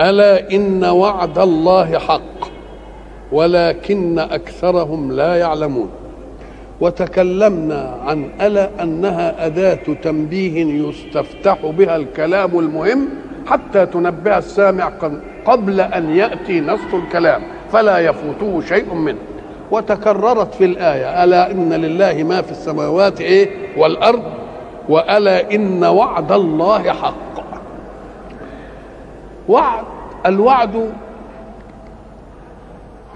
ألا إن وعد الله حق ولكن أكثرهم لا يعلمون. وتكلمنا عن ألا أنها أداة تنبيه يستفتح بها الكلام المهم حتى تنبه السامع قبل أن يأتي نص الكلام فلا يفوته شيء منه. وتكررت في الآية ألا إن لله ما في السماوات إيه والأرض وألا إن وعد الله حق. وعد الوعد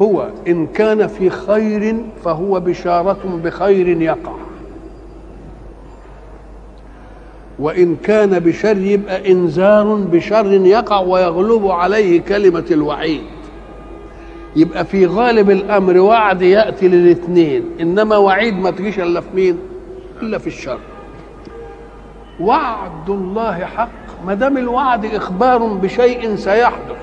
هو إن كان في خير فهو بشارة بخير يقع. وإن كان بشر يبقى إنذار بشر يقع ويغلب عليه كلمة الوعيد. يبقى في غالب الأمر وعد يأتي للاثنين إنما وعيد ما تجيش إلا في مين؟ إلا في الشر. وعد الله حق. ما دام الوعد إخبار بشيء سيحدث.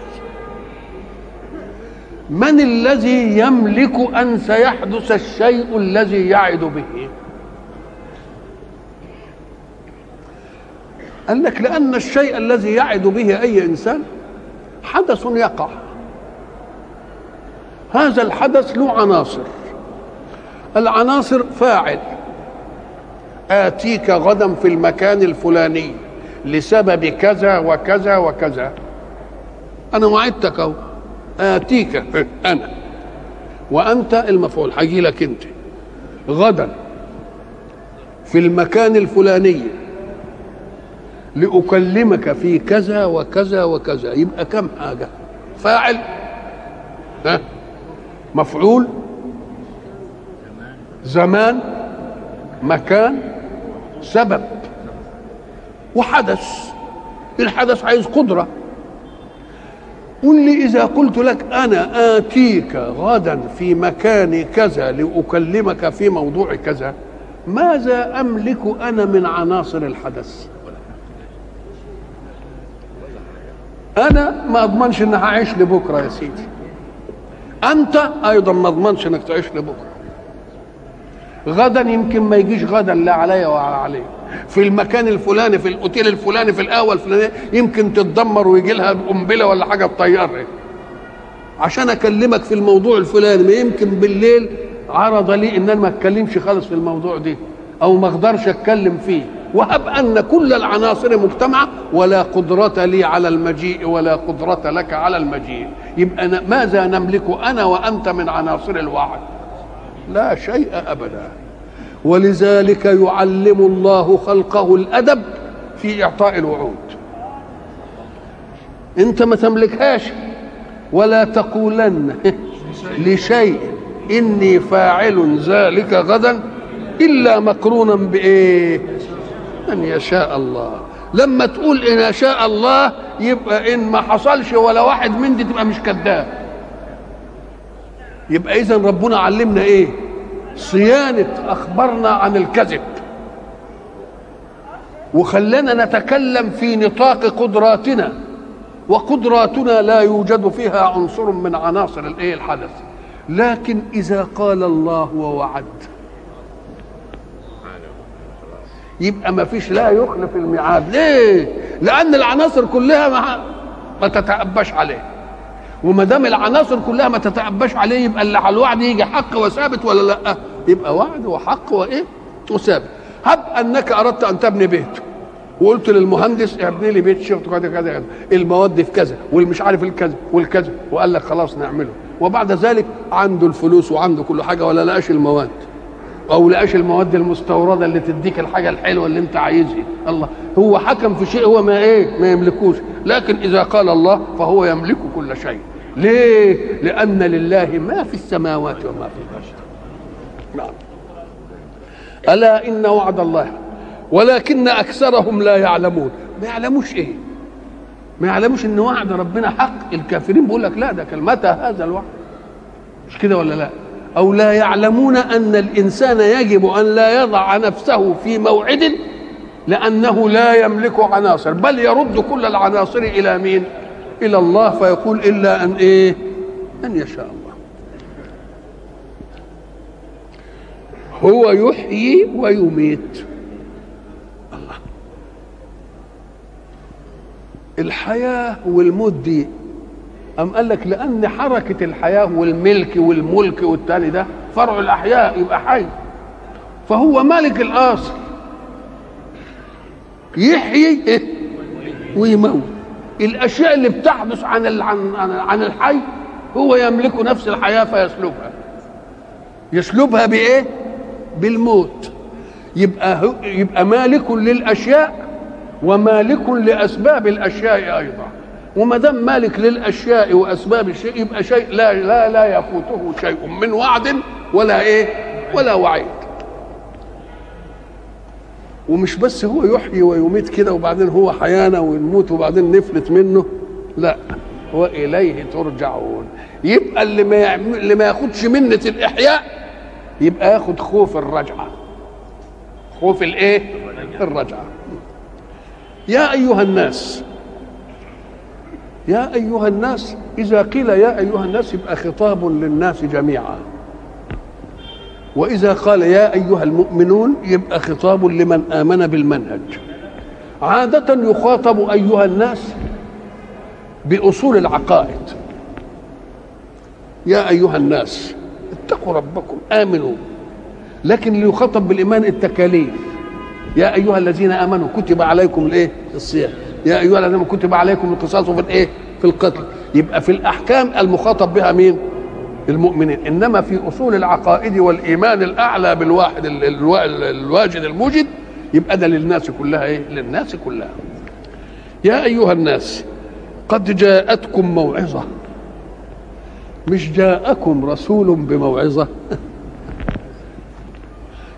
من الذي يملك أن سيحدث الشيء الذي يعد به؟ قال لك لأن الشيء الذي يعد به أي إنسان حدث يقع. هذا الحدث له عناصر. العناصر فاعل. آتيك غدا في المكان الفلاني. لسبب كذا وكذا وكذا. أنا وعدتك أهو. آتيك أنا. وأنت المفعول. هجي لك أنت. غدا. في المكان الفلاني. لأكلمك في كذا وكذا وكذا. يبقى كم حاجة؟ فاعل. ها؟ مفعول. زمان. مكان. سبب. وحدث. الحدث عايز قدرة. قل لي إذا قلت لك أنا آتيك غدا في مكان كذا لأكلمك في موضوع كذا ماذا أملك أنا من عناصر الحدث؟ أنا ما أضمنش إن هعيش لبكرة يا سيدي. أنت أيضا ما أضمنش إنك تعيش لبكرة. غدا يمكن ما يجيش غدا لا عليا ولا عليك. في المكان الفلاني في الأوتيل الفلاني في القهوه الفلانيه يمكن تتدمر ويجي لها قنبلة ولا حاجة تطيرها عشان أكلمك في الموضوع الفلاني ما يمكن بالليل عرض لي إن أنا ما أتكلمش خالص في الموضوع ده أو ما أقدرش أتكلم فيه. وهب أن كل العناصر مجتمعة ولا قدرة لي على المجيء ولا قدرة لك على المجيء. يبقى ماذا نملك أنا وأنت من عناصر الوعد لا شيء أبدا. ولذلك يعلم الله خلقه الأدب في إعطاء الوعود. أنت ما تملكهاش ولا تقولن لشيء إني فاعل ذلك غدا إلا مقرونا بإيه؟ أن يشاء الله. لما تقول إن شاء الله يبقى إن ما حصلش ولا واحد من دي تبقى مش كذاب. يبقى اذا ربنا علمنا إيه؟ صيانة اخبارنا عن الكذب. وخلانا نتكلم في نطاق قدراتنا. وقدراتنا لا يوجد فيها عنصر من عناصر الإيه الحدث. لكن إذا قال الله ووعد يبقى ما فيش لا يخلف الميعاد. ليه؟ لأن العناصر كلها ما, ما تتأبش عليه. وما دام العناصر كلها ما تتأبش عليه يبقى اللي على الوعد يجي حق وثابت ولا لا؟ يبقى وعد وحق وإيه؟ وثابت. هب أنك أردت أن تبني بيت. وقلت للمهندس ابني لي بيت شفت كذا كذا المواد في كذا والمش عارف الكذا والكذا. وقال لك خلاص نعمله. وبعد ذلك عنده الفلوس وعنده كل حاجة ولا لقاش المواد. أو لقاش المواد المستوردة اللي تديك الحاجة الحلوة اللي أنت عايزها. الله. هو حكم في شيء هو ما إيه؟ ما يملكوش. لكن إذا قال الله فهو يملك كل شيء. ليه؟ لأن لله ما في السماوات وما في الأرض. نعم. ألا إن وعد الله ولكن أكثرهم لا يعلمون. ما يعلموش إيه؟ ما يعلموش إن وعد ربنا حق. الكافرين بيقول لك لا ده كان متى هذا الوعد؟ مش كده ولا لا؟ أو لا يعلمون أن الإنسان يجب أن لا يضع نفسه في موعد لأنه لا يملك عناصر. بل يرد كل العناصر إلى مين؟ إلى الله فيقول إلا أن إيه؟ أن يشاء الله. هو يحيي ويميت. الله. الحياة والموت دي أم قال لك لأن حركة الحياة والملك والملك والتاني ده فرع الأحياء يبقى حي. فهو مالك الأصل. يحيي إيه؟ ويموت. الأشياء اللي بتحدث عن عن عن الحي هو يملك نفس الحياة فيسلبها. يسلبها بإيه؟ بالموت. يبقى يبقى مالك للأشياء ومالك لأسباب الأشياء أيضا. وما دام مالك للأشياء وأسباب الشيء يبقى شيء لا لا لا يفوته شيء من وعد ولا إيه؟ ولا وعيد ومش بس هو يحيي ويميت كده وبعدين هو حيانا ونموت وبعدين نفلت منه لا واليه ترجعون. يبقى اللي ما يعمل اللي ما ياخدش منة الإحياء يبقى ياخد خوف الرجعة. خوف الإيه؟ الرجعة. يا أيها الناس يا أيها الناس إذا قيل يا أيها الناس يبقى خطاب للناس جميعا. وإذا قال يا أيها المؤمنون يبقى خطاب لمن آمن بالمنهج. عادة يخاطب أيها الناس بأصول العقائد. يا أيها الناس اتقوا ربكم آمنوا. لكن اللي يخاطب بالإيمان التكاليف. يا أيها الذين آمنوا كتب عليكم الإيه؟ الصيام. يا أيها الذين كتب عليكم القصاص في الإيه؟ في القتل. يبقى في الأحكام المخاطب بها مين؟ المؤمنين. إنما في أصول العقائد والإيمان الأعلى بالواحد الواجد الموجد يبقى ده للناس كلها إيه؟ للناس كلها. يا أيها الناس قد جاءتكم موعظة. مش جاءكم رسول بموعظة.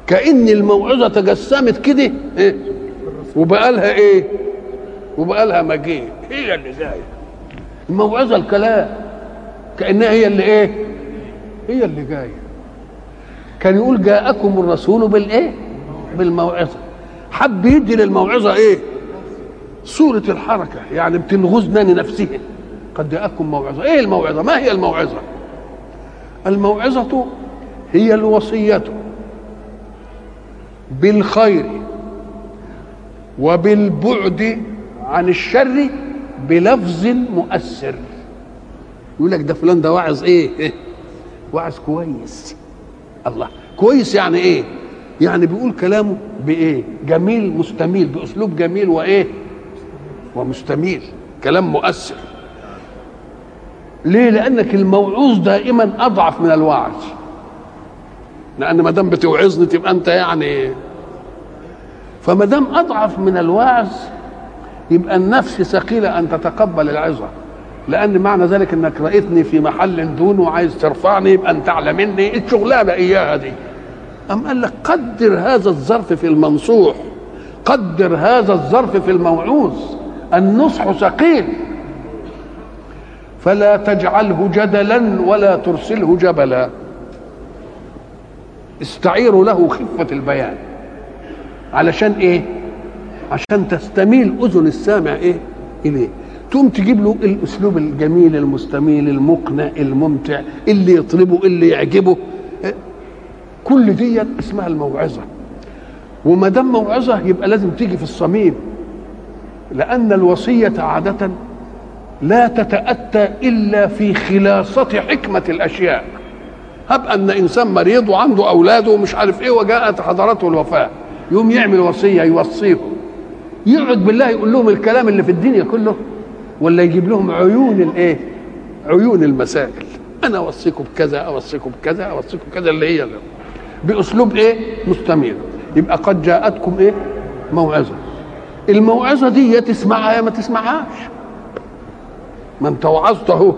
كأن الموعظة تجسمت كده إيه؟ وبقى لها إيه؟ وبقى لها مجيء. هي اللي جاية الموعظة الكلام. كأنها هي اللي إيه؟ هي اللي جاية. كان يقول جاءكم الرسول بالإيه؟ بالموعظة. حب يدي للموعظة إيه؟ صورة الحركة يعني بتنغزنا لنفسها. قد جاءكم موعظة. إيه الموعظة؟ ما هي الموعظة؟ الموعظة هي الوصية بالخير وبالبعد عن الشر بلفظ مؤثر. يقول لك ده فلان ده واعظ إيه؟ واعظ كويس. الله. كويس يعني إيه؟ يعني بيقول كلامه بإيه؟ جميل مستميل بأسلوب جميل وإيه؟ ومستميل. كلام مؤثر. ليه؟ لأنك الموعوظ دائما أضعف من الوعظ. لأن ما دام بتوعظني تبقى أنت يعني فما دام أضعف من الوعظ يبقى النفس ثقيلة أن تتقبل العظة. لأن معنى ذلك أنك رأيتني في محل دون وعايز ترفعني يبقى أنت أعلى مني. الشغلانة إياها دي. أم قال لك قدر هذا الظرف في المنصوح قدر هذا الظرف في الموعوظ. النصح ثقيل. فلا تجعله جدلا ولا ترسله جبلا. استعيروا له خفة البيان. علشان إيه؟ عشان تستميل أذن السامع إيه؟ إليه. تقوم تجيب له الأسلوب الجميل المستميل المقنع الممتع اللي يطلبه اللي يعجبه. كل دي اسمها الموعظة. وما دام موعظة يبقى لازم تيجي في الصميم. لأن الوصية عادة لا تتأتى إلا في خلاصة حكمة الأشياء. هب أن إنسان مريض وعنده أولاده ومش عارف إيه وجاءت حضرته الوفاة. يقوم يعمل وصية يوصيهم يقعد بالله يقول لهم الكلام اللي في الدنيا كله. ولا يجيب لهم عيون الايه عيون المسائل. أنا اوصيكم بكذا اوصيكم بكذا اوصيكم بكذا اللي هي اللي. بأسلوب إيه؟ مستمر. يبقى قد جاءتكم إيه؟ موعظة. الموعظة دي يا تسمعها يا ما تسمعهاش. ما انت وعظت اهو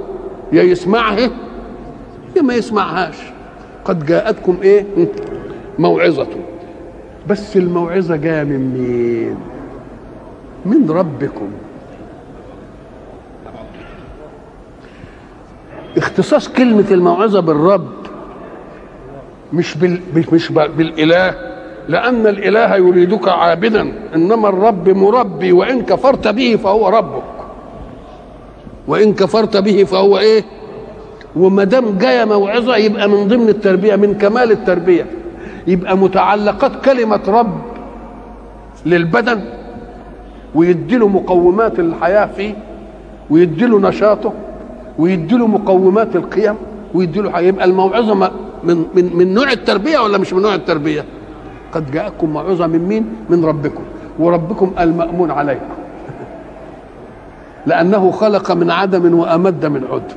يا يسمعها يا ما يسمعهاش. قد جاءتكم إيه؟ موعظة. بس الموعظة جاية من مين؟ من ربكم. اختصاص كلمة الموعظة بالرب مش بال مش بالإله. لأن الإله يريدك عابدا إنما الرب مربي وإن كفرت به فهو ربك. وإن كفرت به فهو إيه؟ وما دام جاية موعظة يبقى من ضمن التربية من كمال التربية. يبقى متعلقات كلمة رب للبدن ويديله مقومات الحياة فيه ويديله نشاطه. ويديله مقومات القيم ويديله يبقى الموعظه من من من نوع التربية ولا مش من نوع التربية؟ قد جاءكم موعظه من مين؟ من ربكم. وربكم المأمون عليكم لأنه خلق من عدم وأمد من عدم.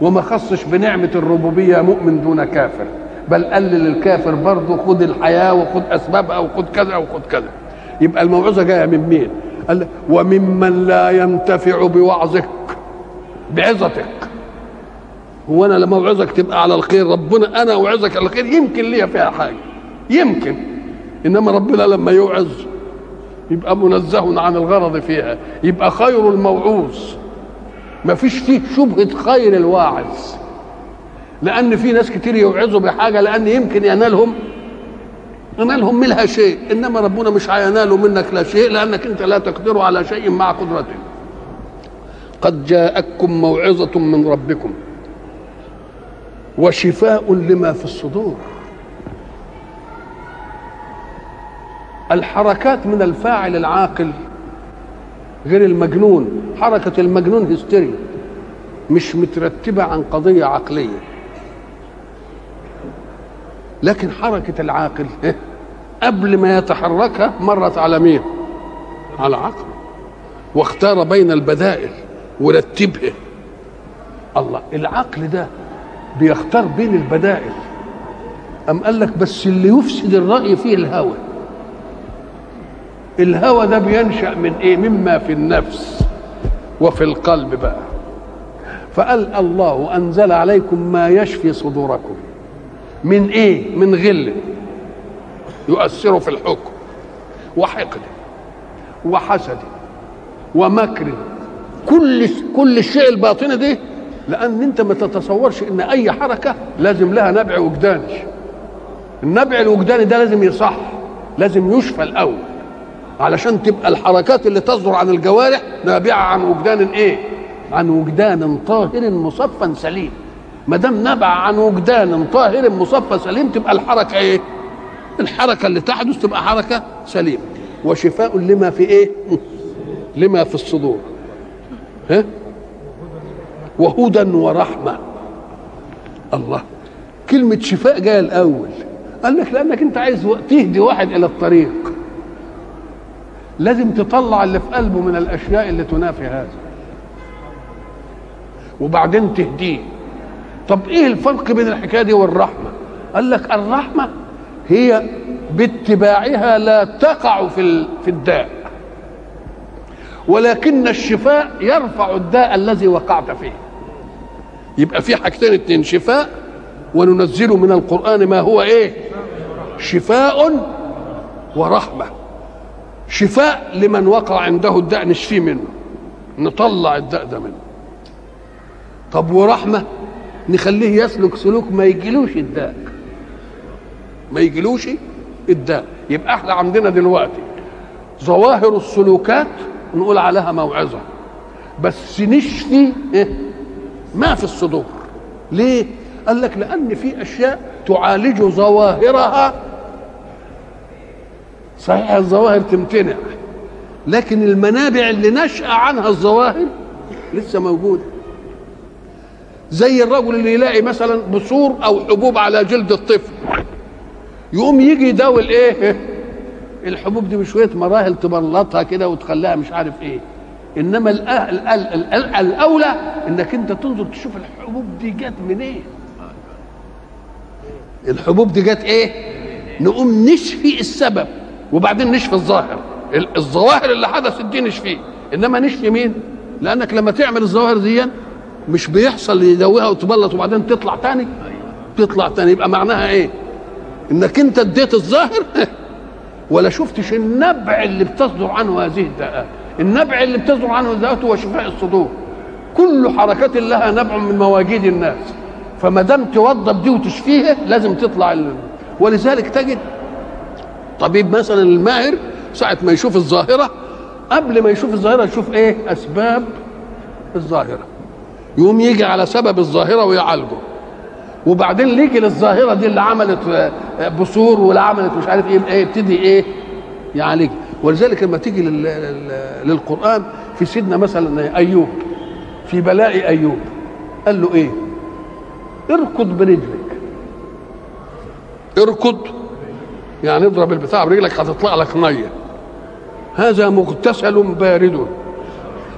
وما خصش بنعمة الربوبية مؤمن دون كافر. بل قال للكافر برضه خد الحياة وخد أسبابها وخد كذا وخد كذا. يبقى الموعظة جاية من مين؟ قال وممن لا ينتفع بوعظك بعظتك. هو أنا لما اوعظك تبقى على الخير ربنا أنا اوعظك على الخير يمكن ليا فيها حاجة. يمكن. إنما ربنا لما يوعظ يبقى منزه عن الغرض فيها. يبقى خير الموعوظ. ما فيش فيه شبهة خير الواعظ. لأن في ناس كتير يوعظوا بحاجة لأن يمكن ينالهم ينالهم منها شيء. إنما ربنا مش هيناله منك لا شيء لأنك أنت لا تقدر على شيء مع قدرته. قد جاءتكم موعظة من ربكم وشفاء لما في الصدور. الحركات من الفاعل العاقل غير المجنون حركة المجنون هستيري مش مترتبة عن قضية عقلية. لكن حركة العاقل قبل ما يتحركها مرت على مين؟ على عقله. واختار بين البدائل ورتبها. الله العقل ده بيختار بين البدائل. أم قال لك بس اللي يفسد الرأي فيه الهوى. الهوى ده بينشأ من إيه؟ مما في النفس وفي القلب بقى. فقال الله أنزل عليكم ما يشفي صدوركم. من إيه؟ من غل. يؤثر في الحكم. وحقد. وحسد. ومكر. كل كل الشيء الباطني ده لأن أنت ما تتصورش إن أي حركة لازم لها نبع وجداني النبع الوجداني ده لازم يصح لازم يشفى الأول. علشان تبقى الحركات اللي تصدر عن الجوارح نابعة عن وجدان إيه؟ عن وجدان طاهر مصفى سليم. ما دام نبع عن وجدان طاهر مصفى سليم تبقى الحركة إيه؟ الحركة اللي تحدث تبقى حركة سليمة. وشفاء لما في إيه؟ لما في الصدور. ها؟ وهدى ورحمة. الله. كلمة شفاء جاية الأول. قال لك لأنك أنت عايز تهدي واحد إلى الطريق. لازم تطلع اللي في قلبه من الأشياء اللي تنافي هذا. وبعدين تهديه. طب إيه الفرق بين الحكاية دي والرحمة؟ قال لك الرحمة هي باتباعها لا تقع في في الداء. ولكن الشفاء يرفع الداء الذي وقعت فيه. يبقى في حاجتين اتنين شفاء وننزل من القرآن ما هو إيه؟ شفاء ورحمة. شفاء لمن وقع عنده الداء نشفيه منه. نطلع الداء ده منه. طب ورحمة؟ نخليه يسلك سلوك ما يجيلوش الداء. ما يجيلوش الداء. يبقى إحنا عندنا دلوقتي ظواهر السلوكات نقول عليها موعظة. بس نشفي إيه؟ ما في الصدور. ليه؟ قال لك لأن في أشياء تعالج ظواهرها. صحيح الظواهر تمتنع. لكن المنابع اللي نشأ عنها الظواهر لسه موجودة. زي الرجل اللي يلاقي مثلا بثور أو حبوب على جلد الطفل. يقوم يجي يداول إيه؟ الحبوب دي بشوية مراحل تبلطها كده وتخليها مش عارف إيه. إنما الأولى إنك أنت تنظر تشوف الحبوب دي جت منين. إيه؟ الحبوب دي جت إيه؟ نقوم نشفي السبب وبعدين نشفي الظاهر. الظواهر اللي حدثت دي نشفيه. إنما نشفي مين؟ لأنك لما تعمل الظواهر دي مش بيحصل يدويها وتبلط وبعدين تطلع تاني؟ تطلع تاني. يبقى معناها إيه؟ إنك أنت اديت الظاهر ولا شفتش النبع اللي بتصدر عنه هذه الداءات. النبع اللي بتصدر عنه الداءات هو شفاء الصدور. كل حركة لها نبع من مواجيد الناس. فما دام توضب دي وتشفيها لازم تطلع ال... ولذلك تجد طبيب مثلا الماهر ساعة ما يشوف الظاهرة قبل ما يشوف الظاهرة يشوف إيه؟ أسباب الظاهرة. يقوم يجي على سبب الظاهرة ويعالجه. وبعدين يجي للظاهرة دي اللي عملت بثور واللي عملت مش عارف إيه يبتدي إيه؟ يعالج ولذلك لما تيجي لل... لل... للقرآن في سيدنا مثلا أيوب في بلاء أيوب قال له إيه؟ اركض برجلك. اركض. يعني اضرب البتاع برجلك هتطلع لك ميه هذا مغتسل بارد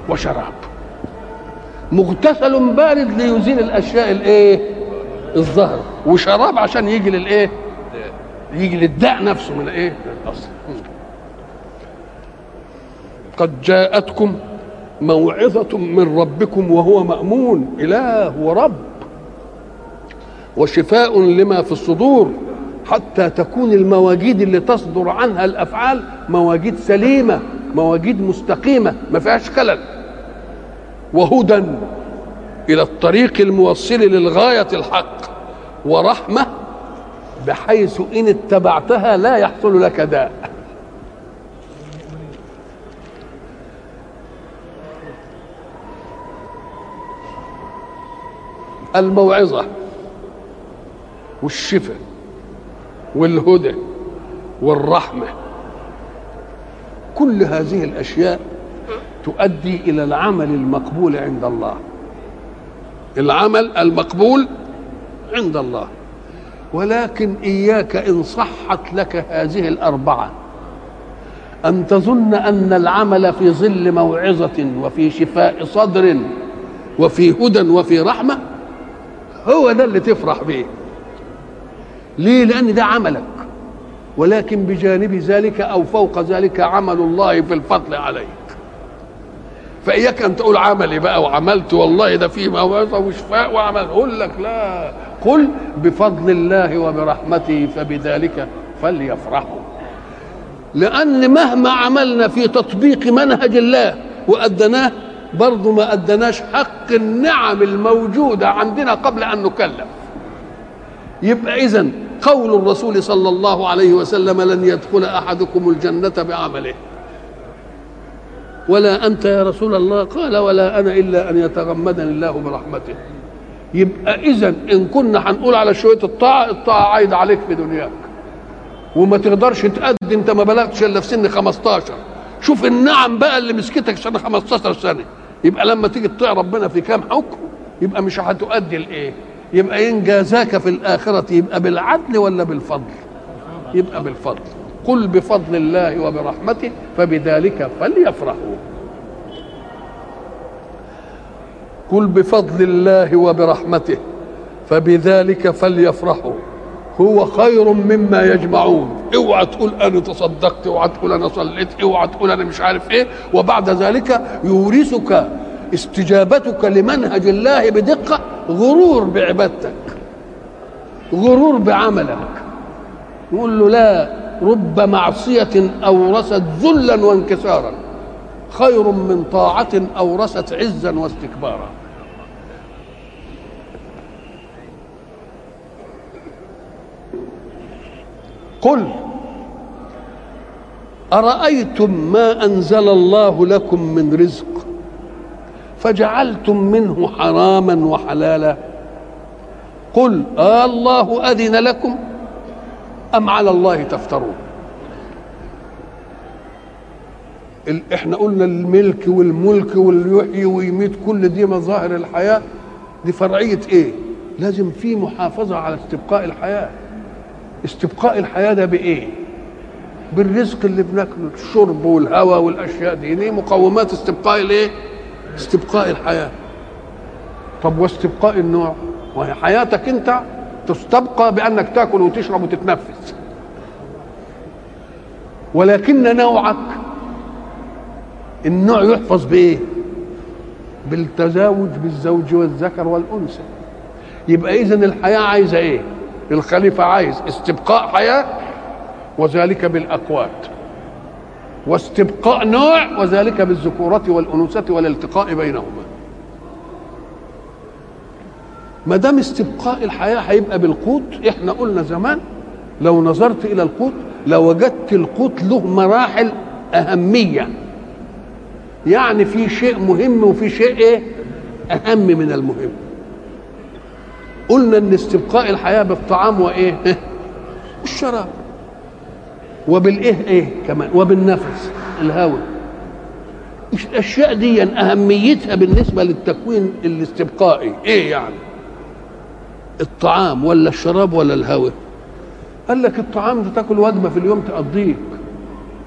وشراب. مغتسل بارد ليزيل الأشياء الإيه؟ الظهر. وشراب عشان يجي للايه يجي للداء نفسه من الايه الأصل. قد جاءتكم موعظة من ربكم وهو مأمون. إله ورب. وشفاء لما في الصدور. حتى تكون المواجيد اللي تصدر عنها الأفعال مواجيد سليمة مواجيد مستقيمة ما فيهاش خلل. وهدى. إلى الطريق الموصل للغاية الحق ورحمة بحيث إن اتبعتها لا يحصل لك داء. الموعظة والشفاء والهدى والرحمة كل هذه الأشياء تؤدي إلى العمل المقبول عند الله. العمل المقبول عند الله. ولكن إياك إن صحت لك هذه الأربعة أن تظن أن العمل في ظل موعظة وفي شفاء صدر وفي هدى وفي رحمة هو ده اللي تفرح به. ليه؟ لأن ده عملك. ولكن بجانب ذلك أو فوق ذلك عمل الله في الفضل عليك. فإياك أن تقول عملي بقى وعملت والله ده فيه موعظه وشفاء وعمل أقول لك لا. قل بفضل الله وبرحمته فبذلك فليفرحوا. لأن مهما عملنا في تطبيق منهج الله وأدناه برضه ما أدناش حق النعم الموجودة عندنا قبل أن نكلف يبقى اذا قول الرسول صلى الله عليه وسلم لن يدخل أحدكم الجنة بعمله. ولا أنت يا رسول الله؟ قال ولا أنا إلا أن يتغمدني الله برحمته. يبقى إذا إن كنا هنقول على شوية الطاعة الطاعة عايدة عليك في دنياك. وما تقدرش تأدي أنت ما بلغتش إلا في سن 15 شوف النعم بقى اللي مسكتك سنة 15 سنة. يبقى لما تيجي تطيع ربنا في كام حكم يبقى مش هتؤدي الايه يبقى ان جازاك في الآخرة يبقى بالعدل ولا بالفضل؟ يبقى بالفضل. قل بفضل الله وبرحمته فبذلك فليفرحوا. قل بفضل الله وبرحمته فبذلك فليفرحوا. هو خير مما يجمعون. اوعى تقول أنا تصدقت اوعى تقول أنا صليت اوعى تقول أنا مش عارف إيه. وبعد ذلك يورثك استجابتك لمنهج الله بدقة غرور بعبادتك غرور بعملك. يقول له لا رب معصية أورثت ذلا وانكسارا خير من طاعة أورثت عزا واستكبارا. قل أرأيتم ما أنزل الله لكم من رزق فجعلتم منه حراما وحلالا؟ قل آه الله أذن لكم أم على الله تفترون؟ إحنا قلنا الملك والملك واليحيي ويميت كل دي مظاهر الحياة. دي فرعية إيه؟ لازم في محافظة على استبقاء الحياة. استبقاء الحياة ده بإيه؟ بالرزق اللي بناكله الشرب والهواء والأشياء دي. دي مقومات استبقاء الإيه؟ استبقاء الحياة. طب واستبقاء النوع؟ وهي حياتك أنت تستبقى بأنك تأكل وتشرب وتتنفس. ولكن نوعك النوع يحفظ بإيه؟ بالتزاوج بالزوج والذكر والأنثى. يبقى اذا الحياة عايزة إيه؟ الخليفة عايز استبقاء حياة وذلك بالأقوات. واستبقاء نوع وذلك بالذكورة والأنوثة والالتقاء بينهما. ما دام استبقاء الحياة هيبقى بالقوت. إحنا قلنا زمان لو نظرت إلى القوت لوجدت القوت له مراحل أهمية. يعني في شيء مهم وفي شيء إيه؟ أهم من المهم. قلنا إن استبقاء الحياة بالطعام وإيه؟ الشراب وبالإيه؟ إيه كمان؟ وبالنفس. الهواء الأشياء دي أهميتها بالنسبة للتكوين الاستبقائي. إيه يعني؟ الطعام ولا الشراب ولا الهواء قال لك الطعام ده تاكل وجبة في اليوم تقضيك.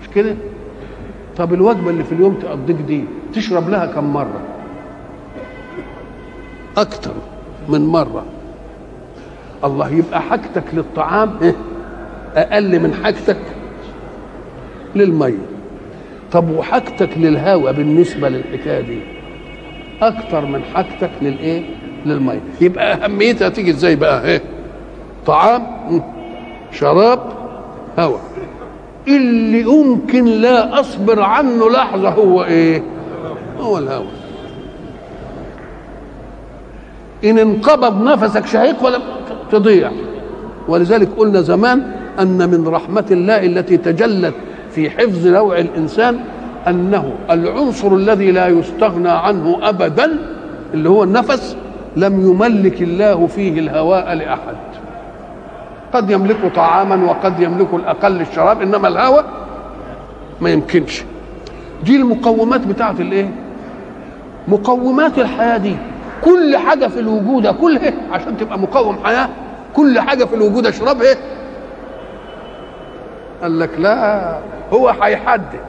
مش كده؟ طب الوجبة اللي في اليوم تقضيك دي تشرب لها كم مرة؟ أكتر من مرة. الله يبقى حاجتك للطعام أقل من حاجتك للمية. طب وحاجتك للهواء بالنسبة للحكاية دي أكتر من حاجتك للإيه؟ للميه يبقى أهميتها تيجي إزاي بقى؟ إيه؟ طعام؟ شراب؟ هواء اللي يمكن لا أصبر عنه لحظة هو إيه؟ هو الهواء إن انقبض نفسك شهيق ولا تضيع. ولذلك قلنا زمان أن من رحمة الله التي تجلت في حفظ نوع الإنسان أنه العنصر الذي لا يستغنى عنه ابدا اللي هو النفس لم يملك الله فيه الهواء لأحد. قد يملك طعاما وقد يملك الأقل الشراب إنما الهواء ما يمكنش. دي المقومات بتاعت الإيه؟ مقومات الحياة دي. كل حاجة في الوجود كلها عشان تبقى مقوم حياة كل حاجة في الوجود اشربها قال لك لا هو هيحدد.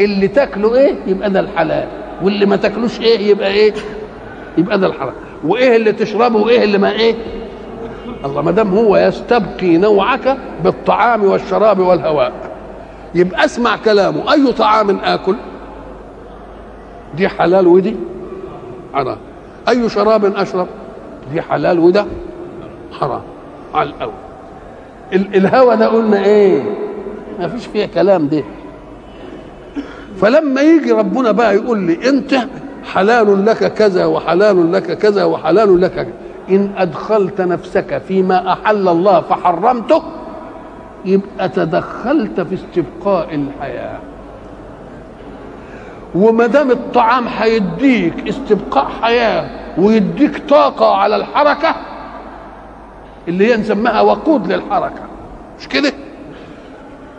اللي تاكله إيه؟ يبقى ده الحلال. واللي ما تاكلوش إيه؟ يبقى إيه؟ يبقى ده الحرام. وإيه اللي تشربه وإيه اللي ما إيه؟ الله ما دام هو يستبقي نوعك بالطعام والشراب والهواء. يبقى اسمع كلامه. أي طعام آكل؟ دي حلال ودي حرام. أي شراب أشرب؟ دي حلال وده حرام. على الأول. الهوى ده قلنا إيه؟ ما فيش فيها كلام ده. فلما يجي ربنا بقى يقول لي أنت حلال لك كذا وحلال لك كذا وحلال لك كذا. إن أدخلت نفسك فيما أحل الله فحرمته يبقى تدخلت في استبقاء الحياة. وما دام الطعام هيديك استبقاء حياة ويديك طاقة على الحركة اللي هي نسميها وقود للحركة. مش كده؟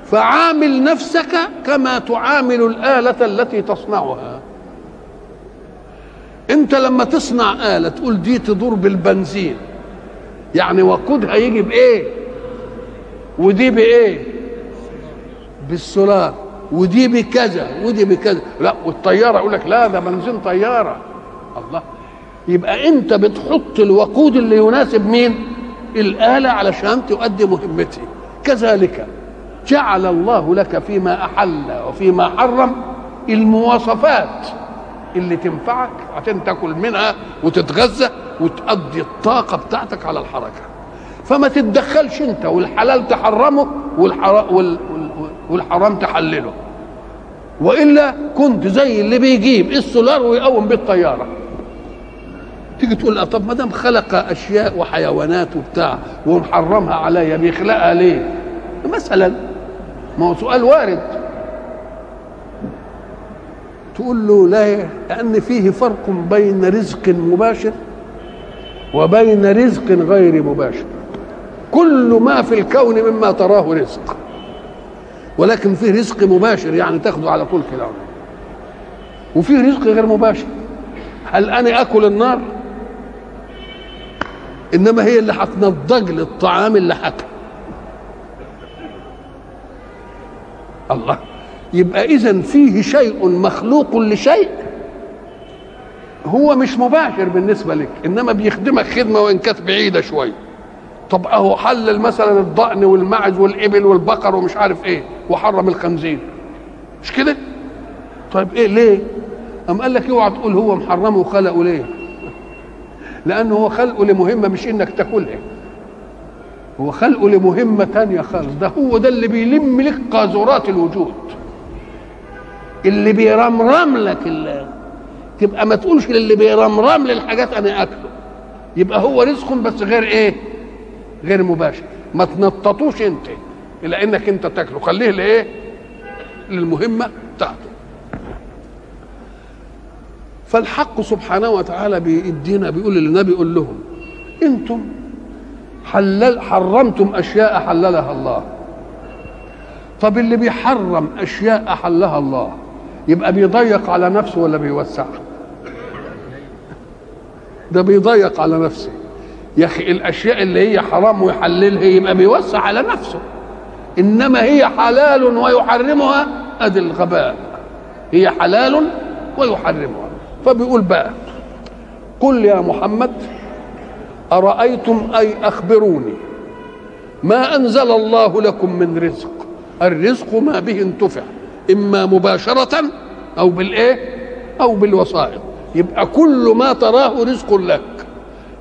فعامل نفسك كما تعامل الآلة التي تصنعها. انت لما تصنع آلة تقول دي تدور بالبنزين يعني وقودها يجي بإيه؟ ودي بإيه؟ بالسولار ودي بكذا ودي بكذا. لا والطيارة يقول لك لا ده بنزين طيارة. الله. يبقى انت بتحط الوقود اللي يناسب مين؟ الآلة علشان تؤدي مهمتها كذلك جعل الله لك فيما أحل وفيما حرم المواصفات. اللي تنفعك عشان تاكل منها وتتغذى وتقضي الطاقة بتاعتك على الحركة. فما تتدخلش انت والحلال تحرمه والحرام, والحرام تحلله. وإلا كنت زي اللي بيجيب السولار ويقوم بيه الطياره تيجي تقول طب ما دام خلق أشياء وحيوانات وبتاع ومحرمها عليا بيخلقها ليه؟ مثلا ما هو سؤال وارد. تقول له لا لأن فيه فرق بين رزق مباشر وبين رزق غير مباشر. كل ما في الكون مما تراه رزق ولكن فيه رزق مباشر يعني تاخده على طول كده وفيه رزق غير مباشر. هل أنا آكل النار؟ إنما هي اللي هتنضج لي الطعام اللي هاكله. الله. يبقى اذا فيه شيء مخلوق لشيء هو مش مباشر بالنسبة لك إنما بيخدمك خدمة وإن كانت بعيدة شوية طب أهو حلل مثلا الضأن والمعز والإبل والبقر ومش عارف إيه وحرم الخنزير. مش كده؟ طيب إيه ليه؟ أم قال لك اوعى تقول هو محرمه وخلقه ليه؟ لأنه هو خلقه لمهمة مش إنك تاكلها. هو خلقه لمهمة تانية خالص. ده هو ده اللي بيلم لك قاذورات الوجود. اللي بيرمرم لك اللي تبقى ما تقولش للي بيرمرم للحاجات أنا أكله. يبقى هو رزق بس غير إيه؟ غير مباشر. ما تنططوش أنت إلى انك أنت تاكله. خليه لإيه؟ للمهمة بتاعته. فالحق سبحانه وتعالى بيدينا بيقول للنبي يقول لهم أنتم حلل حرمتم أشياء حللها الله. طب اللي بيحرم أشياء احلها الله يبقى بيضيق على نفسه ولا بيوسع؟ ده بيضيق على نفسه. يا أخي الأشياء اللي هي حرام ويحللها يبقى بيوسع على نفسه. إنما هي حلال ويحرمها أدي الغباء. هي حلال ويحرمها. فبيقول بقى قل يا محمد أرأيتم أي أخبروني؟ ما أنزل الله لكم من رزق. الرزق ما به انتفع. إما مباشرة أو بالإيه؟ أو بالوسائط. يبقى كل ما تراه رزق لك.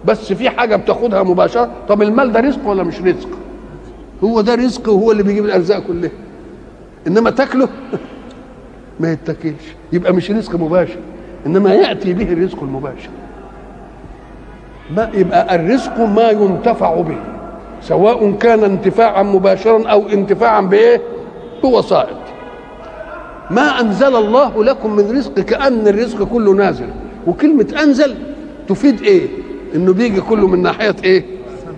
بس في حاجة بتاخدها مباشرة. طب المال ده رزق ولا مش رزق؟ هو ده رزق وهو اللي بيجيب الأرزاق كلها. إنما تاكله؟ ما يتاكلش. يبقى مش رزق مباشر. إنما يأتي به الرزق المباشر. ما يبقى الرزق ما ينتفع به. سواء كان انتفاعا مباشرا أو انتفاعا بإيه؟ بوسائط. ما أنزل الله لكم من رزق كأن الرزق كله نازل. وكلمة أنزل تفيد إيه؟ إنه بيجي كله من ناحية إيه؟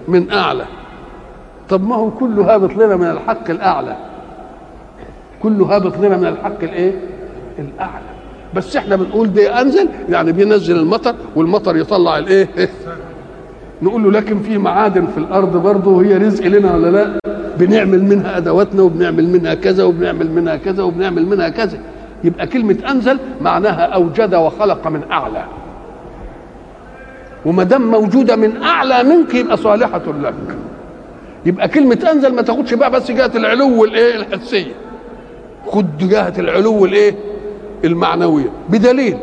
من أعلى. طب ما هو كله هابط لنا من الحق الأعلى. كله هابط لنا من الحق الإيه؟ الأعلى. بس إحنا بنقول ده أنزل يعني بينزل المطر والمطر يطلع الإيه؟ نقول له لكن في معادن في الأرض برضه وهي رزق لنا ولا لا؟ بنعمل منها أدواتنا وبنعمل منها كذا وبنعمل منها كذا وبنعمل منها كذا. يبقى كلمة أنزل معناها أوجد وخلق من أعلى. وما دام موجودة من أعلى منك يبقى صالحة لك. يبقى كلمة أنزل ما تاخدش بقى بس جهة العلو الايه الحسية. خد جهة العلو الايه المعنوية. بدليل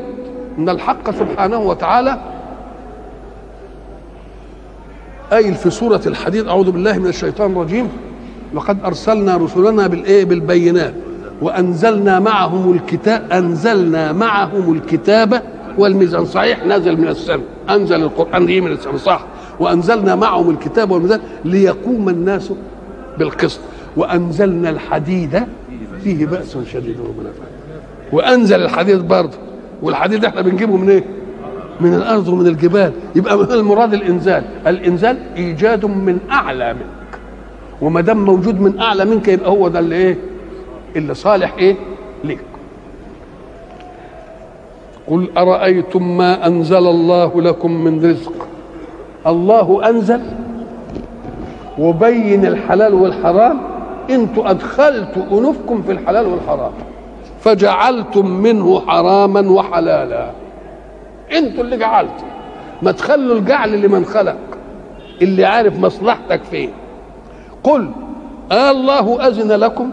إن الحق سبحانه وتعالى قايل في سورة الحديد أعوذ بالله من الشيطان الرجيم. لقد أرسلنا رسلنا بالإيه؟ بالبينات. وأنزلنا معهم الكتاب أنزلنا معهم الكتاب والميزان. صحيح نزل من السماء. أنزل القرآن دي من السماء. صح. وأنزلنا معهم الكتاب والميزان ليقوم الناس بالقسط. وأنزلنا الحديد فيه بأس شديد ومنافع. وأنزل الحديد برضه. والحديد إحنا بنجيبه من إيه؟ من الأرض ومن الجبال. يبقى المراد الإنزال. الإنزال إيجاد من أعلى منك وما دام موجود من أعلى منك يبقى هو ده اللي إيه؟ اللي صالح إيه؟ ليك. قل أرأيتم ما أنزل الله لكم من رزق؟ الله أنزل وبين الحلال والحرام أنتوا ادخلتوا انوفكم في الحلال والحرام فجعلتم منه حراما وحلالا. إنتوا اللي جعلتوا. ما تخلوا الجعل لمن خلق اللي عارف مصلحتك فين؟ قل الله أذن لكم.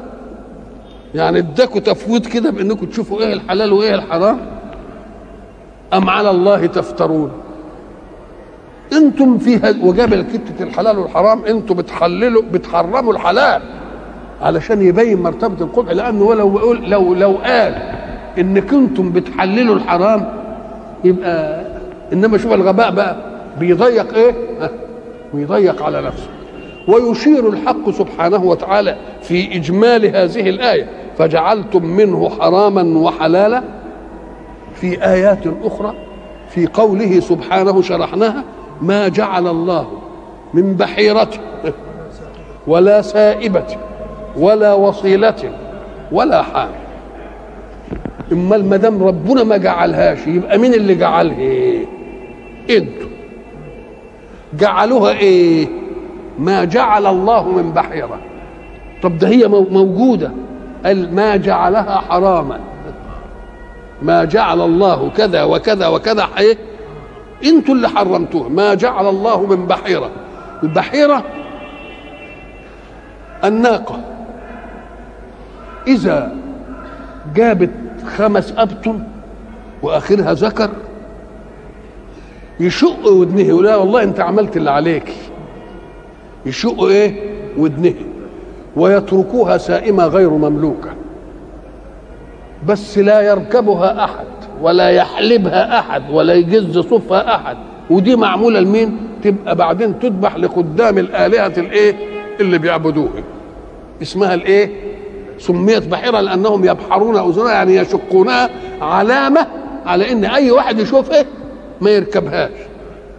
يعني اداكوا تفويض كده بانكم تشوفوا إيه الحلال وإيه الحرام. أم على الله تفترون. أنتم فيها وجاب كتة الحلال والحرام أنتم بتحللوا بتحرموا الحلال. علشان يبين مرتبة القبح لأنه ولو لو لو قال ان كنتم بتحللوا الحرام يبقى إنما شوف الغباء بقى. بيضيق إيه؟ ويضيق على نفسه. ويشير الحق سبحانه وتعالى في إجمال هذه الآية. فجعلتم منه حراما وحلالا في آيات أخرى في قوله سبحانه شرحناها ما جعل الله من بحيرة ولا سائبة ولا وصيلة ولا حام إما ما دام ربنا ما جعلهاش يبقى مين اللي جعلها؟ إيه إنتوا. جعلوها إيه؟ ما جعل الله من بحيرة. طب ده هي موجودة. قال ما جعلها حراما. ما جعل الله كذا وكذا وكذا. إيه؟ أنتوا اللي حرمتوها. ما جعل الله من بحيرة. البحيرة الناقة. إذا جابت خمس أبطن وآخرها ذكر يشق ودنه. يقول والله أنت عملت اللي عليك. يشق إيه؟ ودنه. ويتركوها سائمة غير مملوكة. بس لا يركبها أحد ولا يحلبها أحد ولا يجز صفها أحد. ودي معمولة لمين؟ تبقى بعدين تذبح لقدام الآلهة الإيه؟ اللي بيعبدوها اسمها الإيه؟ سميت بحيرة لأنهم يبحرون اذنها يعني يشقونها علامة على إن أي واحد يشوفها ما يركبهاش.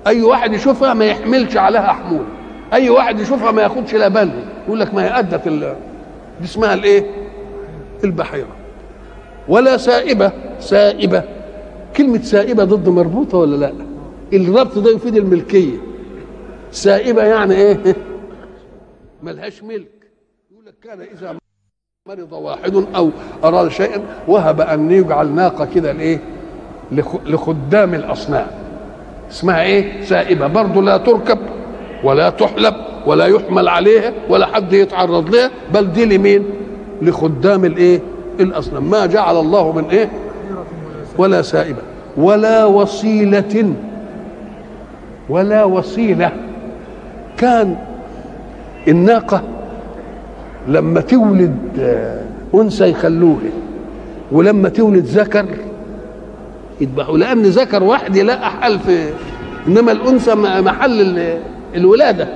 أي واحد يشوفها ما يحملش عليها حمول. أي واحد يشوفها ما ياخدش لا باله يقول لك ما هي أدت دي اسمها الايه البحيرة. ولا سائبة سائبة. كلمة سائبة ضد مربوطة ولا لا؟ الربط ده يفيد الملكية. سائبة يعني إيه؟ ملهاش ملك. يقول لك كان إذا مرض واحد أو أراد شيئا وهب أن يجعل ناقة كده لإيه؟ لخ- لخدام الأصنام. اسمها إيه؟ سائبة. برضه لا تركب ولا تحلب ولا يحمل عليها ولا حد يتعرض لها بل دي لمين؟ لخدام الايه؟ الأصنام. ما جعل الله من إيه؟ ولا سائبة ولا وصيلة ولا وصيلة. كان الناقة لما تولد آه، أنثى يخلوها ولما تولد ذكر يذبحوا. لأن ذكر واحد يلاقى حل في إنما الأنثى محل ال- الولادة.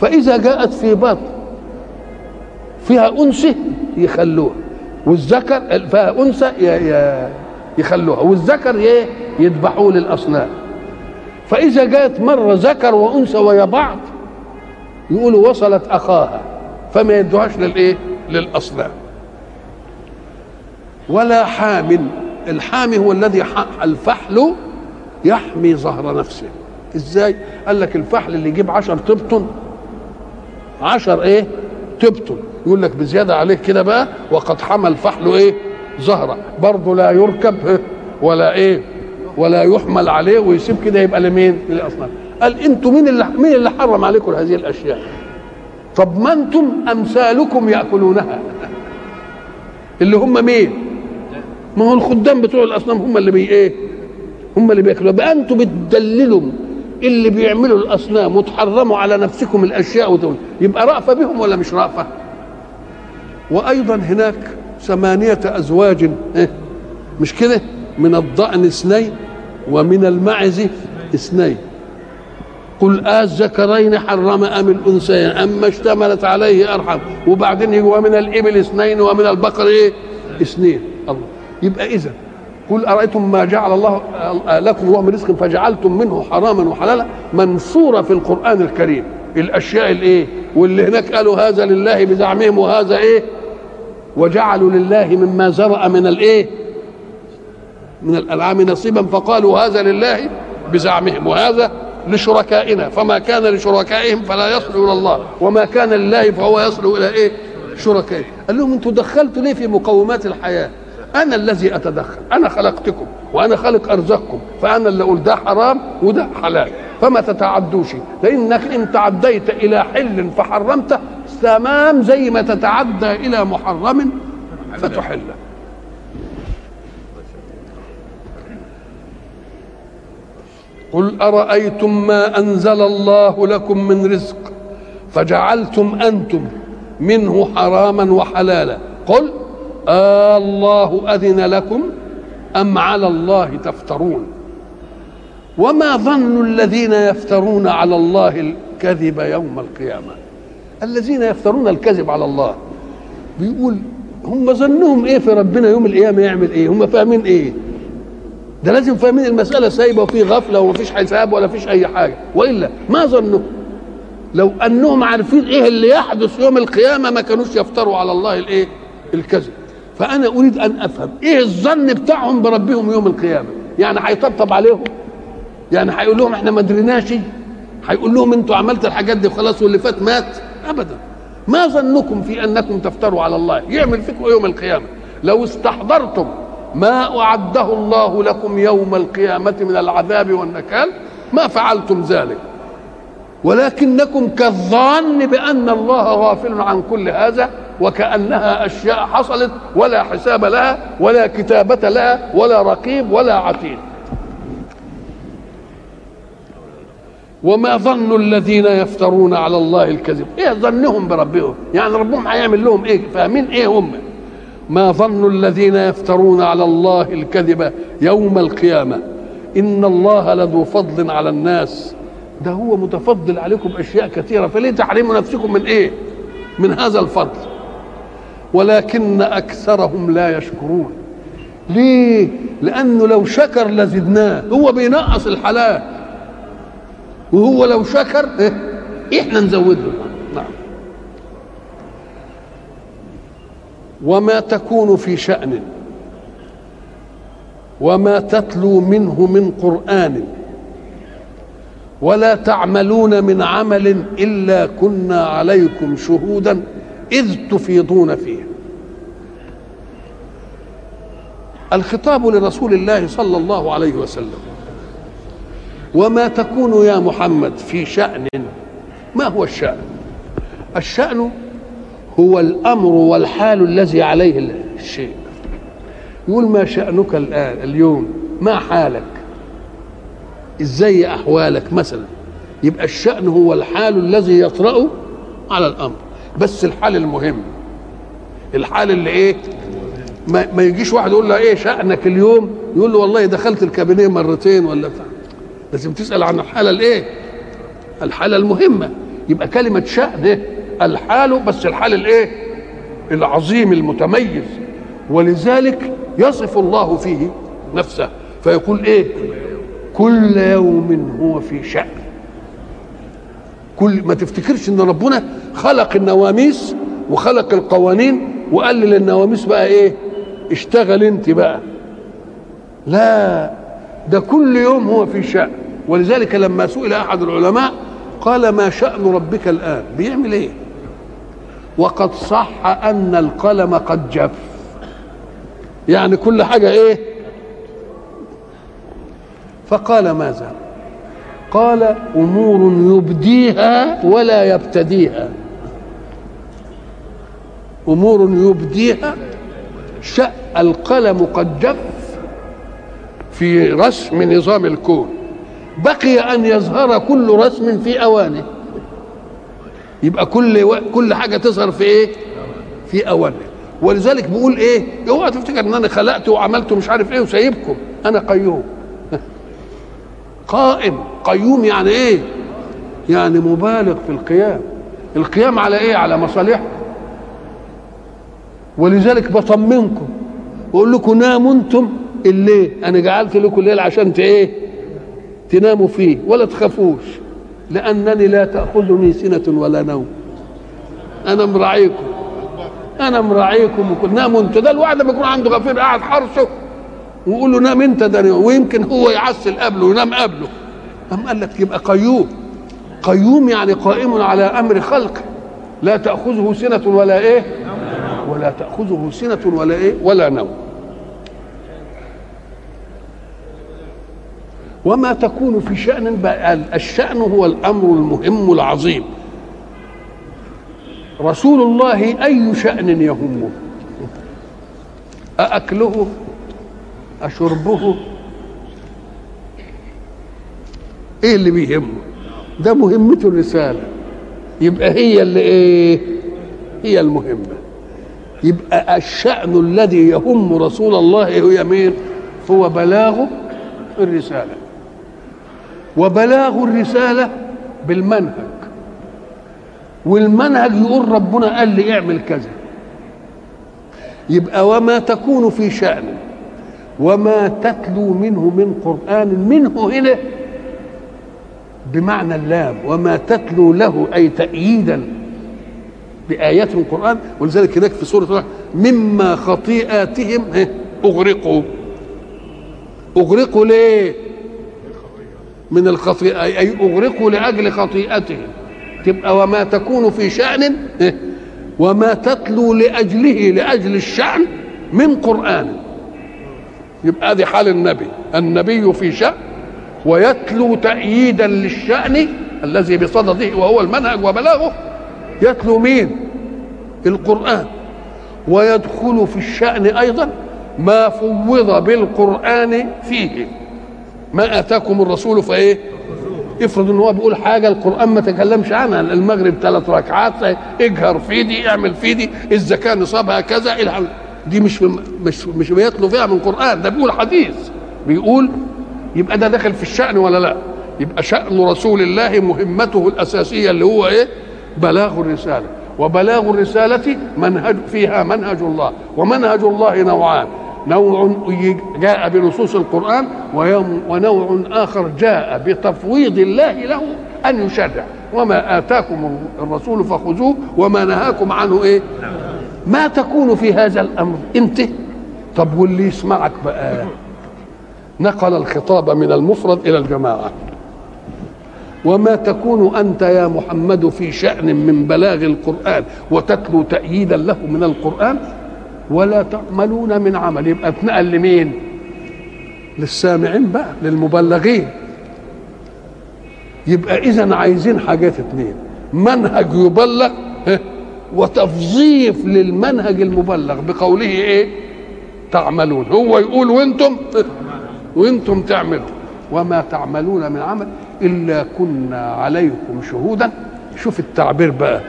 فإذا جاءت في بطن فيها أنثى يخلوها والذكر فيها ي- يخلوها والذكر يذبحوه للأصنام. فإذا جاءت مرة ذكر وأنثى ويا بعض يقولوا وصلت أخاها فما يدوهاش للإيه؟ للأصنام. ولا حام الحامي هو الذي الفحل يحمي ظهر نفسه. إزاي؟ قال لك الفحل اللي يجيب عشر تبطن عشر إيه؟ تبطن يقول لك بزيادة عليه كده بقى وقد حمى الفحل إيه؟ ظهره برضه لا يركب؟ ولا إيه؟ ولا يحمل عليه ويسيب كده يبقى لمين؟ للأصنام. قال أنتوا مين اللي مين اللي حرم عليكم هذه الأشياء؟ طب ما أنتم أمثالكم يأكلونها. اللي هم مين؟ ما هو الخدام بتوع الأصنام هم اللي بي إيه؟ هم اللي بياكلوا بقى أنتوا بتدللوا اللي بيعملوا الأصنام وتحرموا على نفسكم الأشياء وتقول يبقى رأفة بهم ولا مش رأفة؟ وأيضا هناك ثمانية أزواج إيه؟ مش كده؟ من الضأن اثنين ومن المعز اثنين. قل الذكرين حرم أم الأنثيين اما اشتملت عليه أرحم. وبعدين ومن الإبل اثنين ومن البقر إيه؟ اثنين. الله. يبقى اذا قل أرأيتم ما جعل الله لكم الله من رزق فجعلتم منه حراما وحلالا منصوره في القرآن الكريم. الأشياء الإيه؟ واللي هناك قالوا هذا لله بزعمهم وهذا إيه؟ وجعلوا لله مما زرع من الإيه؟ من الأنعام نصيبا فقالوا هذا لله بزعمهم وهذا لشركائنا. فما كان لشركائهم فلا يصل إلى الله وما كان لله فهو يصل إلى إيه؟ شركائه. قال لهم أنتوا دخلتوا ليه في مقومات الحياة؟ أنا الذي أتدخل أنا خلقتكم وأنا خالق ارزاقكم فأنا اللي أقول ده حرام وده حلال. فما تتعدوش لإنك إن تعديت إلى حل فحرمته تمام زي ما تتعدى إلى محرم فتحله قل أرأيتم ما أنزل الله لكم من رزق فجعلتم أنتم منه حراما وحلالا. قل الله أذن لكم أم على الله تفترون؟ وما ظن الذين يفترون على الله الكذب يوم القيامة؟ الذين يفترون الكذب على الله. بيقول هم ظنهم إيه في ربنا يوم القيامة يعمل إيه؟ هم فاهمين إيه؟ ده لازم فاهمين المسألة سايبة وفي غفلة ومفيش حساب ولا فيش أي حاجة. وإلا ما ظنوا لو أنهم عارفين إيه اللي يحدث يوم القيامة ما كانوش يفتروا على الله الإيه؟ الكذب. فأنا أريد أن أفهم إيه الظن بتاعهم بربهم يوم القيامة؟ يعني هيطبطب عليهم؟ يعني هيقول لهم إحنا ما دريناش؟ هيقول لهم أنتوا عملت الحاجات دي وخلاص واللي فات مات؟ أبدا. ما ظنكم في أنكم تفتروا على الله؟ يعمل فيكم يوم القيامة؟ لو استحضرتم ما أعده الله لكم يوم القيامة من العذاب والنكال ما فعلتم ذلك. ولكنكم كالظان بأن الله غافل عن كل هذا وكأنها أشياء حصلت ولا حساب لها ولا كتابة لها ولا رقيب ولا عتيد. وما ظن الذين يفترون على الله الكذب؟ إيه ظنهم بربهم؟ يعني ربهم هيعمل لهم إيه؟ فاهمين إيه هم؟ ما ظن الذين يفترون على الله الكذب يوم القيامة؟ إن الله لذو فضل على الناس. ده هو متفضل عليكم باشياء كثيرة فليه تحرموا نفسكم من إيه؟ من هذا الفضل. ولكن أكثرهم لا يشكرون. ليه؟ لأنه لو شكر لزدناه. هو بينقص الحلال. وهو لو شكر إيه؟ إحنا نزود له نعم. وما تكون في شأن. وما تتلو منه من قرآن. ولا تعملون من عمل إلا كنا عليكم شهودا. إذ تفيضون فيه. الخطاب لرسول الله صلى الله عليه وسلم. وما تكون يا محمد في شأن ما هو الشأن؟ الشأن هو الأمر والحال الذي عليه الشيء. يقول ما شأنك الآن اليوم؟ ما حالك؟ إزاي أحوالك مثلا؟ يبقى الشأن هو الحال الذي يطرأ على الأمر. بس الحال المهم. الحال اللي إيه؟ ما, ما يجيش واحد يقول له إيه شأنك اليوم؟ يقول له والله دخلت الكابينيه مرتين ولا بتاع. لازم تسأل عن الحالة الإيه؟ الحالة المهمة. يبقى كلمة شأن الحال بس الحال الإيه؟ العظيم المتميز. ولذلك يصف الله فيه نفسه. فيقول إيه؟ كل يوم هو في شأن. كل ما تفتكرش إن ربنا خلق النواميس وخلق القوانين وقال للنواميس بقى إيه؟ اشتغل أنت بقى. لا ده كل يوم هو في شأن. ولذلك لما سئل أحد العلماء قال ما شأن ربك الآن؟ بيعمل إيه؟ وقد صح أن القلم قد جف. يعني كل حاجة إيه؟ فقال ماذا قال أمور يبديها ولا يبتديها. أمور يبديها شأ القلم قد جف في رسم نظام الكون. بقي أن يظهر كل رسم في أوانه. يبقى كل و... كل حاجة تظهر في إيه؟ في أوانه. ولذلك بيقول إيه؟ اوعى تفتكر إن أنا خلقت وعملت مش عارف إيه وسايبكم. أنا قيوم. قائم. قيوم يعني إيه؟ يعني مبالغ في القيام. القيام على إيه؟ على مصالحكم. ولذلك بطمنكم. واقول لكم ناموا أنتم الليل. أنا جعلت لكم الليل عشان إيه؟ تناموا فيه. ولا تخافوش. لأنني لا تأخذني سنه ولا نوم. أنا مراعيكم أنا مراعيكم وكل ناموا أنتوا ده الواحد لما يكون عنده غفير قاعد حرسه ويقول له نام انت ده ويمكن هو يعسل قبله وينام قبله. أم قال لك يبقى قيوم. قيوم يعني قائم على أمر خلقه. لا تأخذه سنة ولا إيه؟ ولا تأخذه سنة ولا إيه؟ ولا نوم. وما تكون في شأن الشأن هو الأمر المهم العظيم. رسول الله أي شأن يهمه؟ أأكله أشربه. إيه اللي بيهمه ده مهمته الرسالة. يبقى هي اللي إيه؟ هي المهمة. يبقى الشأن الذي يهم رسول الله هي مين هو بلاغه الرسالة. وبلاغ الرسالة بالمنهج. والمنهج يقول ربنا قال لي اعمل كذا. يبقى وما تكون في شأن. وما تتلو منه من قرآن منه هنا بمعنى اللام. وما تتلو له أي تأييدا بآيات من القرآن. ولذلك هناك في سورة مما خطيئاتهم أغرقوا. أغرقوا ليه؟ من الخطيئة أي أغرقوا لأجل خطيئتهم. تبقى وما تكون في شأن وما تتلو لأجله لأجل الشأن من قرآن. يبقى هذه حال النبي. النبي في شأن ويتلو تأييدا للشأن الذي بصدده وهو المنهج وبلاغه يتلو مين؟ القرآن. ويدخل في الشأن أيضا ما فوض بالقرآن فيه. ما آتاكم الرسول فإيه؟ افرض إن هو بيقول حاجة القرآن ما تكلمش عنها. المغرب ثلاث ركعات إجهر في دي اعمل في دي الزكاة نصابها كذا دي مش مش مش بيتلو فيها من قرآن ده بيقول حديث. بيقول يبقى ده داخل في الشأن ولا لا؟ يبقى شأن رسول الله مهمته الأساسية اللي هو إيه؟ بلاغ الرسالة. وبلاغ الرسالة منهج فيها منهج الله ومنهج الله نوعان. نوع جاء بنصوص القرآن ونوع آخر جاء بتفويض الله له أن يشرع. وما آتاكم الرسول فخذوه وما نهاكم عنه إيه؟ ما تكون في هذا الأمر. أنت؟ طب واللي يسمعك بقى؟ نقل الخطاب من المفرد إلى الجماعة. وما تكون أنت يا محمد في شأن من بلاغ القرآن وتتلو تأييدا له من القرآن؟ ولا تعملون من عمل. يبقى اتنقل لمين؟ للسامعين بقى للمبلغين. يبقى اذا عايزين حاجات اتنين. منهج يبلغ وتفظيف للمنهج المبلغ. بقوله إيه؟ تعملون. هو يقول وأنتم؟ وأنتم تعملوا وما تعملون من عمل إلا كنا عليكم شهودا. شوف التعبير بقى.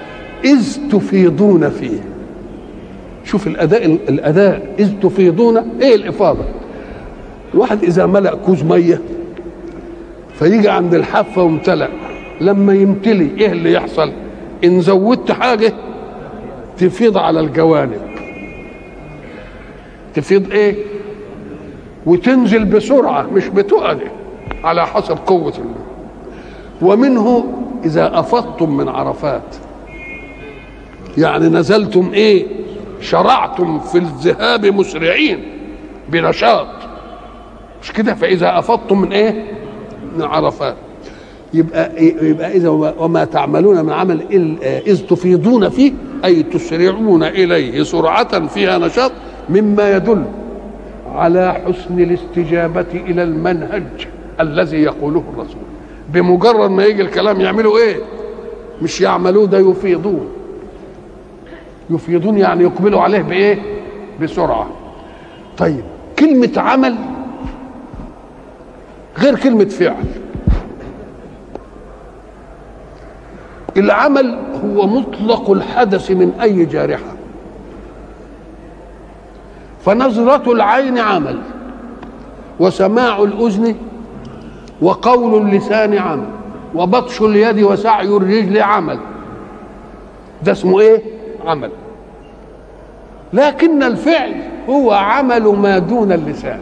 إذ تفيضون فيه. شوف الأداء الأداء. إذ تفيضون. إيه الإفاضة؟ الواحد إذا ملأ كوز مية فيجي عند الحافة وامتلأ. لما يمتلي إيه اللي يحصل؟ إن زودت حاجة تفيض على الجوانب. تفيض إيه؟ وتنزل بسرعة مش بتقعد على حسب قوة الله ومنه إذا أفضتم من عرفات. يعني نزلتم إيه؟ شرعتم في الذهاب مسرعين بنشاط. مش كده؟ فإذا أفضتم من إيه؟ من عرفات. يبقى يبقى إذا وما تعملون من عمل إذ تفيضون فيه أي تسرعون إليه سرعة فيها نشاط مما يدل على حسن الاستجابة إلى المنهج الذي يقوله الرسول. بمجرد ما يجي الكلام يعملوا إيه؟ مش يعملوه ده يفيضون. يفيضون يعني يقبلوا عليه بإيه؟ بسرعة. طيب كلمة عمل غير كلمة فعل. العمل هو مطلق الحدث من أي جارحة. فنظرة العين عمل وسماع الأذن وقول اللسان عمل وبطش اليد وسعي الرجل عمل. ده اسمه إيه؟ عمل. لكن الفعل هو عمل ما دون اللسان.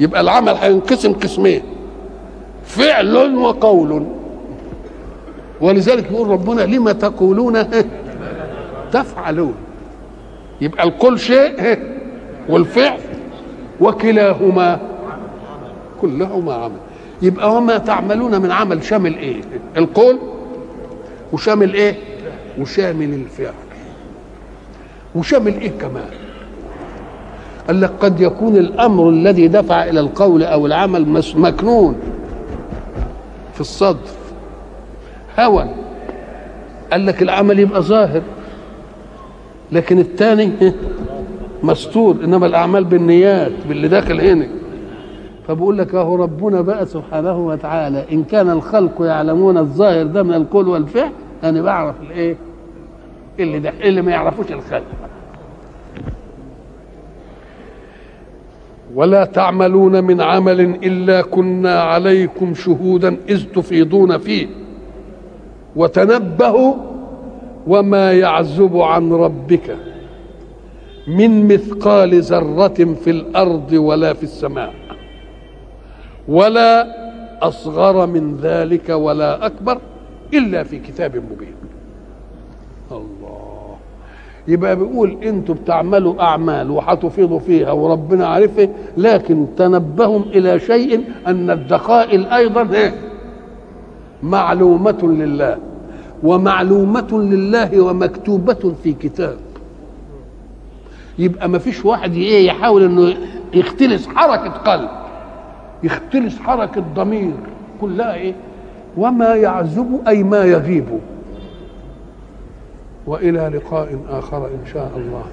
يبقى العمل هينقسم قسمين فعل وقول. ولذلك يقول ربنا لما تقولون تفعلون. يبقى القول شيء والفعل وكلاهما كلهما عمل. يبقى وما تعملون من عمل شامل إيه؟ القول وشامل إيه؟ وشامل الفعل. وشامل إيه كمان؟ قال لك قد يكون الأمر الذي دفع إلى القول أو العمل مكنون في الصدر. هوى. قال لك العمل يبقى ظاهر. لكن الثاني مستور. إنما الأعمال بالنيات باللي داخل هنا فبقول لك أهو ربنا بقى سبحانه وتعالى إن كان الخلق يعلمون الظاهر ده من القول والفعل أنا بعرف الإيه؟ اللي ده اللي ما يعرفوش الخلق. ولا تعملون من عمل إلا كنا عليكم شهودا إذ تفيضون فيه. وتنبهوا وما يعزب عن ربك من مثقال ذرة في الأرض ولا في السماء ولا أصغر من ذلك ولا أكبر إلا في كتاب مبين. الله. يبقى بيقول أنتوا بتعملوا أعمال وهتفيضوا فيها وربنا عارفه لكن تنبهوا إلى شيء أن الدقائق أيضا إيه؟ معلومة لله ومعلومة لله ومكتوبة في كتاب. يبقى ما فيش واحد إيه يحاول إنه يختلس حركة قلب يختلس حركة ضمير كلها إيه وما يعزب أي ما يغيب. وإلى لقاء آخر إن شاء الله.